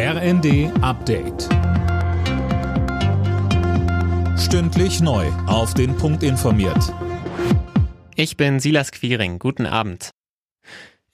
RND Update. Stündlich neu. Auf den Punkt informiert. Ich bin Silas Quiring. Guten Abend.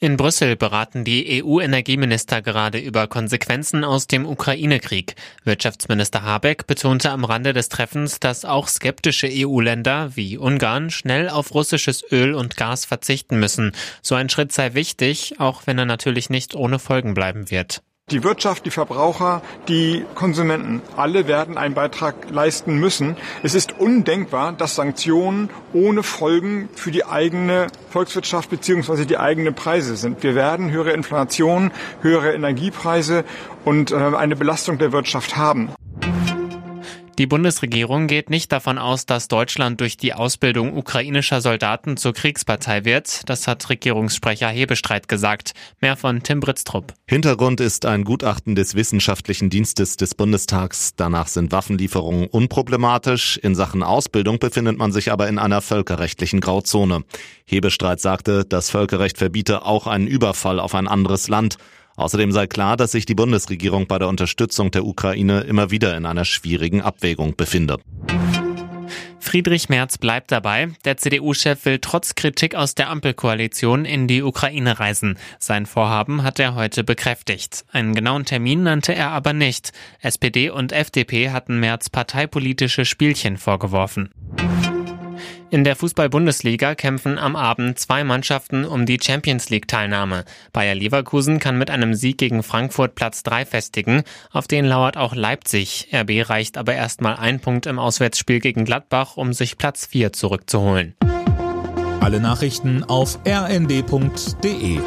In Brüssel beraten die EU-Energieminister gerade über Konsequenzen aus dem Ukraine-Krieg. Wirtschaftsminister Habeck betonte am Rande des Treffens, dass auch skeptische EU-Länder wie Ungarn schnell auf russisches Öl und Gas verzichten müssen. So ein Schritt sei wichtig, auch wenn er natürlich nicht ohne Folgen bleiben wird. Die Wirtschaft, die Verbraucher, die Konsumenten, alle werden einen Beitrag leisten müssen. Es ist undenkbar, dass Sanktionen ohne Folgen für die eigene Volkswirtschaft bzw. die eigenen Preise sind. Wir werden höhere Inflation, höhere Energiepreise und äh, eine Belastung der Wirtschaft haben. Die Bundesregierung geht nicht davon aus, dass Deutschland durch die Ausbildung ukrainischer Soldaten zur Kriegspartei wird. Das hat Regierungssprecher Hebestreit gesagt. Mehr von Tim Britztrup. Hintergrund ist ein Gutachten des Wissenschaftlichen Dienstes des Bundestags. Danach sind Waffenlieferungen unproblematisch. In Sachen Ausbildung befindet man sich aber in einer völkerrechtlichen Grauzone. Hebestreit sagte, das Völkerrecht verbiete auch einen Überfall auf ein anderes Land. Außerdem sei klar, dass sich die Bundesregierung bei der Unterstützung der Ukraine immer wieder in einer schwierigen Abwägung befinde. Friedrich Merz bleibt dabei. Der CDU-Chef will trotz Kritik aus der Ampelkoalition in die Ukraine reisen. Sein Vorhaben hat er heute bekräftigt. Einen genauen Termin nannte er aber nicht. SPD und FDP hatten Merz parteipolitische Spielchen vorgeworfen. In der Fußball-Bundesliga kämpfen am Abend zwei Mannschaften um die Champions League-Teilnahme. Bayer Leverkusen kann mit einem Sieg gegen Frankfurt Platz 3 festigen. Auf den lauert auch Leipzig. RB reicht aber erstmal ein Punkt im Auswärtsspiel gegen Gladbach, um sich Platz 4 zurückzuholen. Alle Nachrichten auf rnd.de